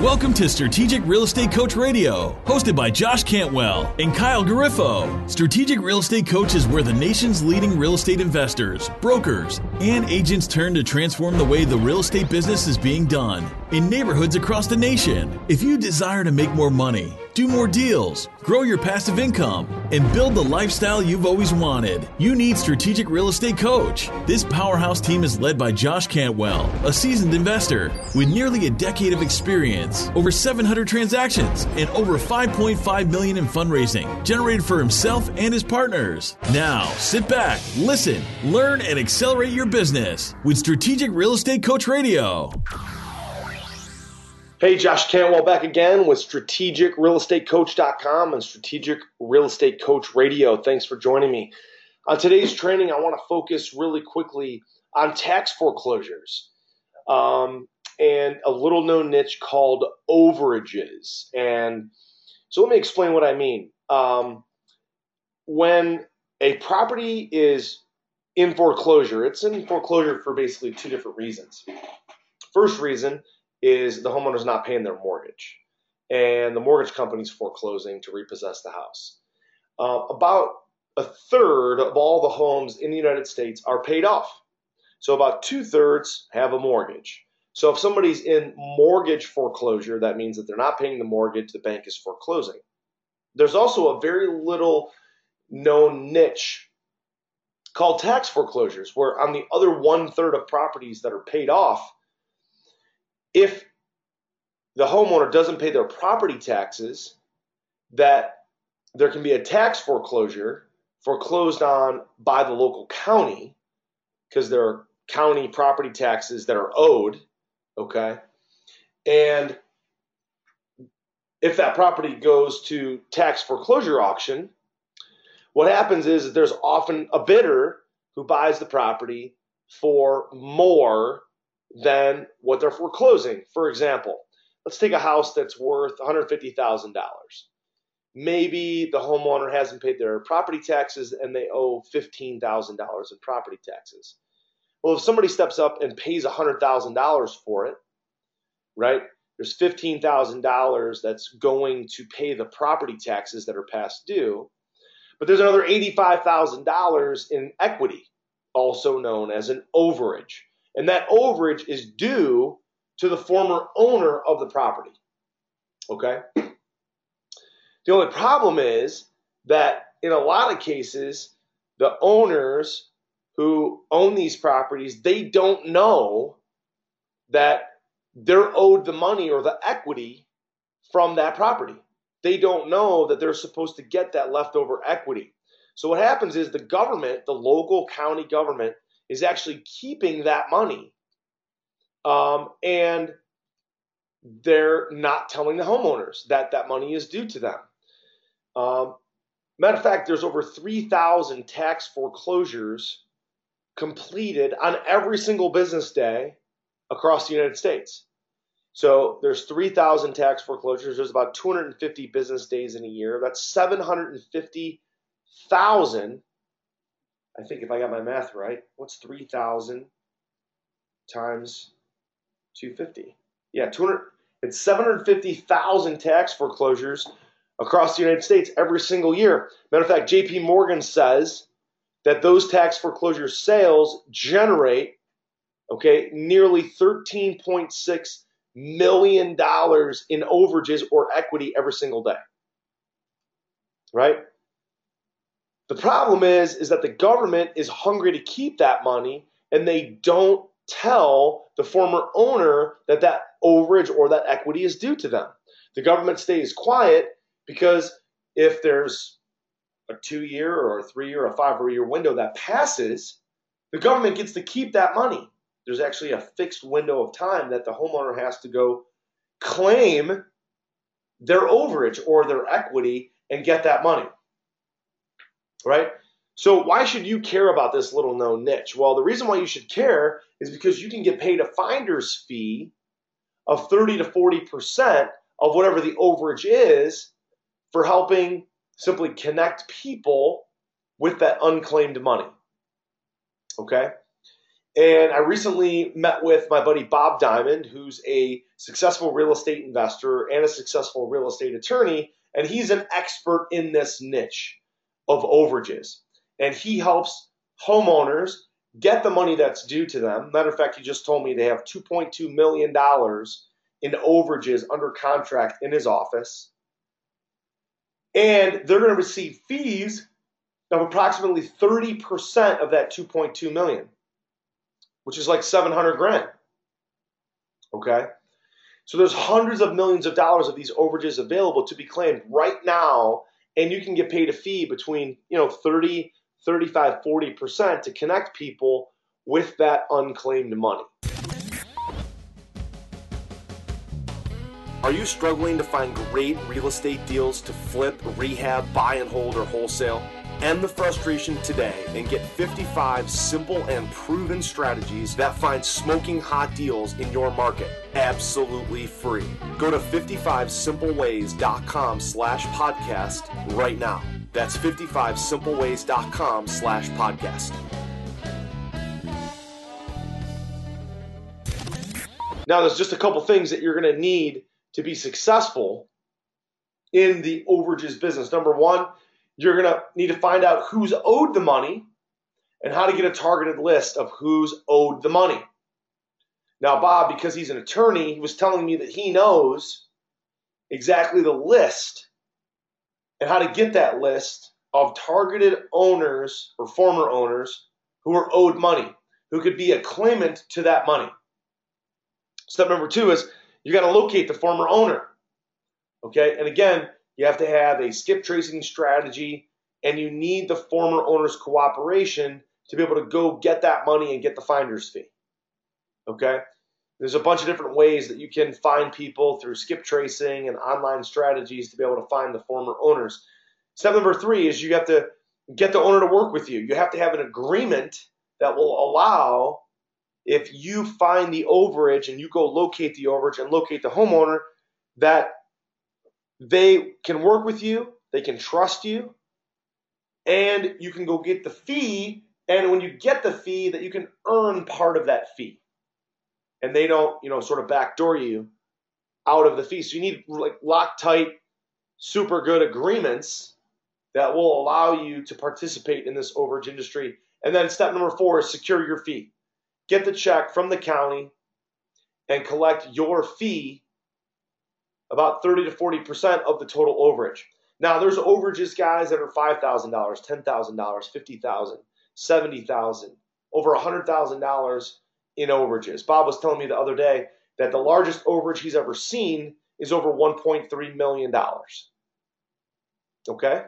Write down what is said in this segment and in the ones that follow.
Welcome to Strategic Real Estate Coach Radio, hosted by Josh Cantwell and Kyle Garifo. Strategic Real Estate Coach is where the nation's leading real estate investors, brokers, and agents turn to transform the way the real estate business is being done in neighborhoods across the nation. If you desire to make more money, do more deals, grow your passive income, and build the lifestyle you've always wanted. You need Strategic Real Estate Coach. This powerhouse team is led by Josh Cantwell, a seasoned investor with nearly a decade of experience, over 700 transactions, and over 5.5 million in fundraising generated for himself and his partners. Now, sit back, listen, learn, and accelerate your business with Strategic Real Estate Coach Radio. Hey, Josh Cantwell back again with strategicrealestatecoach.com and Strategic Real Estate Coach Radio. Thanks for joining me. On today's training, I want to focus really quickly on tax foreclosures um, and a little known niche called overages. And so let me explain what I mean. Um, when a property is in foreclosure, it's in foreclosure for basically two different reasons. First reason, is the homeowner's not paying their mortgage, and the mortgage company's foreclosing to repossess the house. Uh, about a third of all the homes in the United States are paid off. So about two thirds have a mortgage. So if somebody's in mortgage foreclosure, that means that they're not paying the mortgage, the bank is foreclosing. There's also a very little known niche called tax foreclosures, where on the other one third of properties that are paid off, if the homeowner doesn't pay their property taxes, that there can be a tax foreclosure foreclosed on by the local county because there are county property taxes that are owed. Okay. And if that property goes to tax foreclosure auction, what happens is there's often a bidder who buys the property for more than what they're foreclosing. For example, let's take a house that's worth $150,000. Maybe the homeowner hasn't paid their property taxes and they owe $15,000 in property taxes. Well, if somebody steps up and pays $100,000 for it, right? There's $15,000 that's going to pay the property taxes that are past due. But there's another $85,000 in equity, also known as an overage and that overage is due to the former owner of the property. Okay? The only problem is that in a lot of cases, the owners who own these properties, they don't know that they're owed the money or the equity from that property. They don't know that they're supposed to get that leftover equity. So what happens is the government, the local county government, is actually keeping that money. Um, and they're not telling the homeowners that that money is due to them. Um, matter of fact, there's over 3,000 tax foreclosures completed on every single business day across the United States. So there's 3,000 tax foreclosures. There's about 250 business days in a year. That's 750,000 I think if I got my math right, what's 3,000 times 250? Yeah, 200. It's 750,000 tax foreclosures across the United States every single year. Matter of fact, JP Morgan says that those tax foreclosure sales generate, okay, nearly 13.6 million dollars in overages or equity every single day. Right? The problem is, is that the government is hungry to keep that money and they don't tell the former owner that that overage or that equity is due to them. The government stays quiet because if there's a two year or a three year or a five year window that passes, the government gets to keep that money. There's actually a fixed window of time that the homeowner has to go claim their overage or their equity and get that money right? So why should you care about this little known niche? Well, the reason why you should care is because you can get paid a finder's fee of 30 to 40% of whatever the overage is for helping simply connect people with that unclaimed money. Okay? And I recently met with my buddy Bob Diamond, who's a successful real estate investor and a successful real estate attorney, and he's an expert in this niche of overages. And he helps homeowners get the money that's due to them. Matter of fact, he just told me they have $2.2 million in overages under contract in his office. And they're going to receive fees of approximately 30% of that 2.2 million, which is like 700 grand. Okay? So there's hundreds of millions of dollars of these overages available to be claimed right now and you can get paid a fee between, you know, 30, 35, 40% to connect people with that unclaimed money. Are you struggling to find great real estate deals to flip, rehab, buy and hold, or wholesale? End the frustration today and get 55 simple and proven strategies that find smoking hot deals in your market absolutely free. Go to 55simpleways.com slash podcast right now. That's 55simpleways.com slash podcast. Now, there's just a couple things that you're going to need to be successful in the overages business. Number one, you're going to need to find out who's owed the money and how to get a targeted list of who's owed the money. Now, Bob, because he's an attorney, he was telling me that he knows exactly the list and how to get that list of targeted owners or former owners who are owed money, who could be a claimant to that money. Step number two is you got to locate the former owner. Okay, and again, you have to have a skip tracing strategy and you need the former owner's cooperation to be able to go get that money and get the finder's fee. Okay? There's a bunch of different ways that you can find people through skip tracing and online strategies to be able to find the former owners. Step number three is you have to get the owner to work with you. You have to have an agreement that will allow, if you find the overage and you go locate the overage and locate the homeowner, that they can work with you, they can trust you, and you can go get the fee. And when you get the fee, that you can earn part of that fee. And they don't, you know, sort of backdoor you out of the fee. So you need like lock tight, super good agreements that will allow you to participate in this overage industry. And then step number four is secure your fee. Get the check from the county and collect your fee about 30 to 40% of the total overage. Now, there's overages, guys, that are $5,000, $10,000, $50,000, $70,000, over $100,000 in overages. Bob was telling me the other day that the largest overage he's ever seen is over $1.3 million. Okay?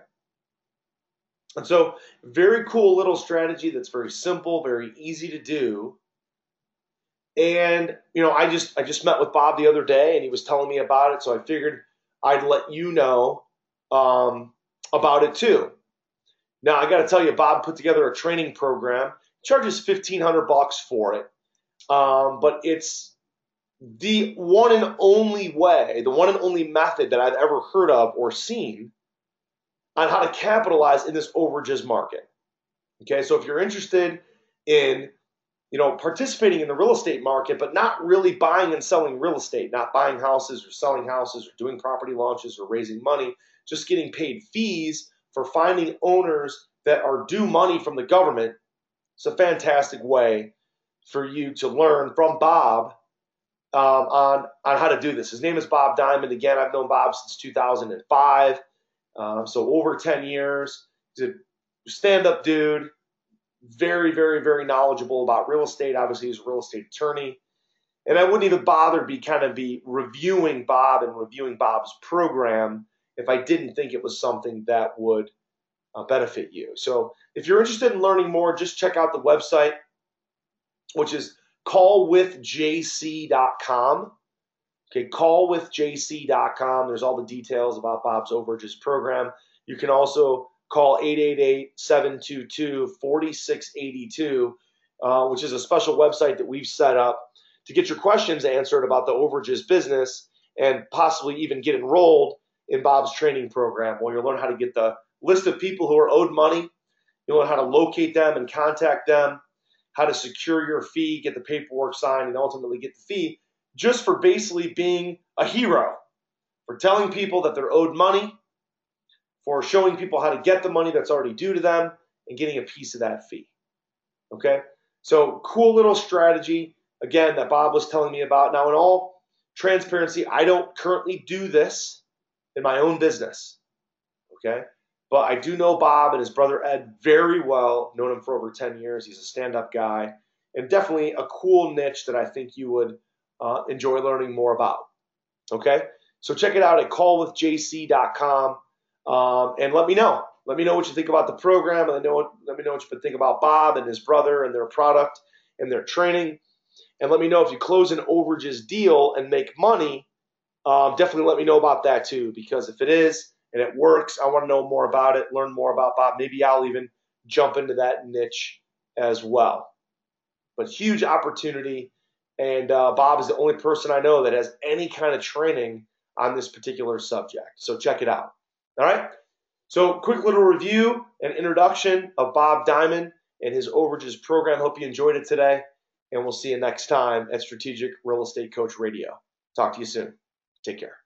And so, very cool little strategy that's very simple, very easy to do. And you know, I just I just met with Bob the other day, and he was telling me about it, so I figured I'd let you know um, about it too. Now I got to tell you, Bob put together a training program. Charges fifteen hundred bucks for it, um, but it's the one and only way, the one and only method that I've ever heard of or seen on how to capitalize in this overages market. Okay, so if you're interested in you know, participating in the real estate market, but not really buying and selling real estate, not buying houses or selling houses or doing property launches or raising money, just getting paid fees for finding owners that are due money from the government. It's a fantastic way for you to learn from Bob um, on on how to do this. His name is Bob Diamond. Again, I've known Bob since 2005, um, so over 10 years. He's a stand-up dude very, very, very knowledgeable about real estate. Obviously, he's a real estate attorney. And I wouldn't even bother be kind of be reviewing Bob and reviewing Bob's program if I didn't think it was something that would uh, benefit you. So if you're interested in learning more, just check out the website, which is callwithjc.com. Okay, callwithjc.com. There's all the details about Bob's overages program. You can also call 888-722-4682, uh, which is a special website that we've set up to get your questions answered about the overages business and possibly even get enrolled in Bob's training program where you'll learn how to get the list of people who are owed money. You'll learn how to locate them and contact them. how to secure your fee, get the paperwork signed, and ultimately get the fee, just for basically being a hero, for telling people that they're owed money, for showing people how to get the money that's already due to them, and getting a piece of that fee. Okay? So, cool little strategy, again, that Bob was telling me about. Now, in all transparency, I don't currently do this in my own business. Okay? But I do know Bob and his brother Ed very well, known him for over 10 years. He's a stand up guy and definitely a cool niche that I think you would uh, enjoy learning more about. Okay? So check it out at callwithjc.com um, and let me know. Let me know what you think about the program, and know, let me know what you think about Bob and his brother and their product and their training. And let me know if you close an overages deal and make money. Um, definitely let me know about that too, because if it is and it works, I want to know more about it, learn more about Bob. Maybe I'll even jump into that niche as well. But huge opportunity. And uh, Bob is the only person I know that has any kind of training on this particular subject. So check it out. All right. So, quick little review and introduction of Bob Diamond and his overages program. Hope you enjoyed it today, and we'll see you next time at Strategic Real Estate Coach Radio. Talk to you soon. Take care.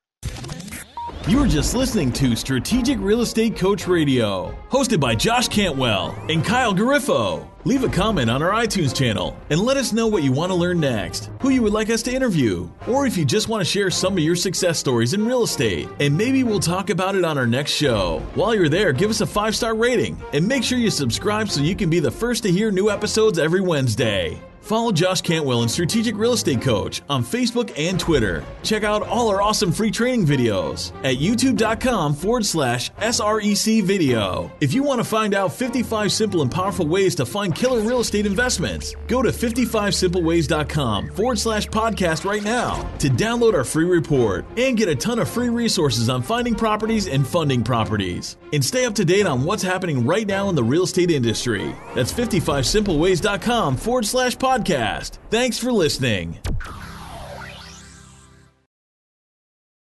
You were just listening to Strategic Real Estate Coach Radio, hosted by Josh Cantwell and Kyle Garifo. Leave a comment on our iTunes channel and let us know what you want to learn next, who you would like us to interview, or if you just want to share some of your success stories in real estate, and maybe we'll talk about it on our next show. While you're there, give us a five star rating and make sure you subscribe so you can be the first to hear new episodes every Wednesday. Follow Josh Cantwell and Strategic Real Estate Coach on Facebook and Twitter. Check out all our awesome free training videos at youtube.com forward slash SREC video. If you want to find out 55 simple and powerful ways to find killer real estate investments, go to 55simpleways.com forward slash podcast right now to download our free report and get a ton of free resources on finding properties and funding properties. And stay up to date on what's happening right now in the real estate industry. That's 55simpleways.com forward slash podcast podcast. Thanks for listening.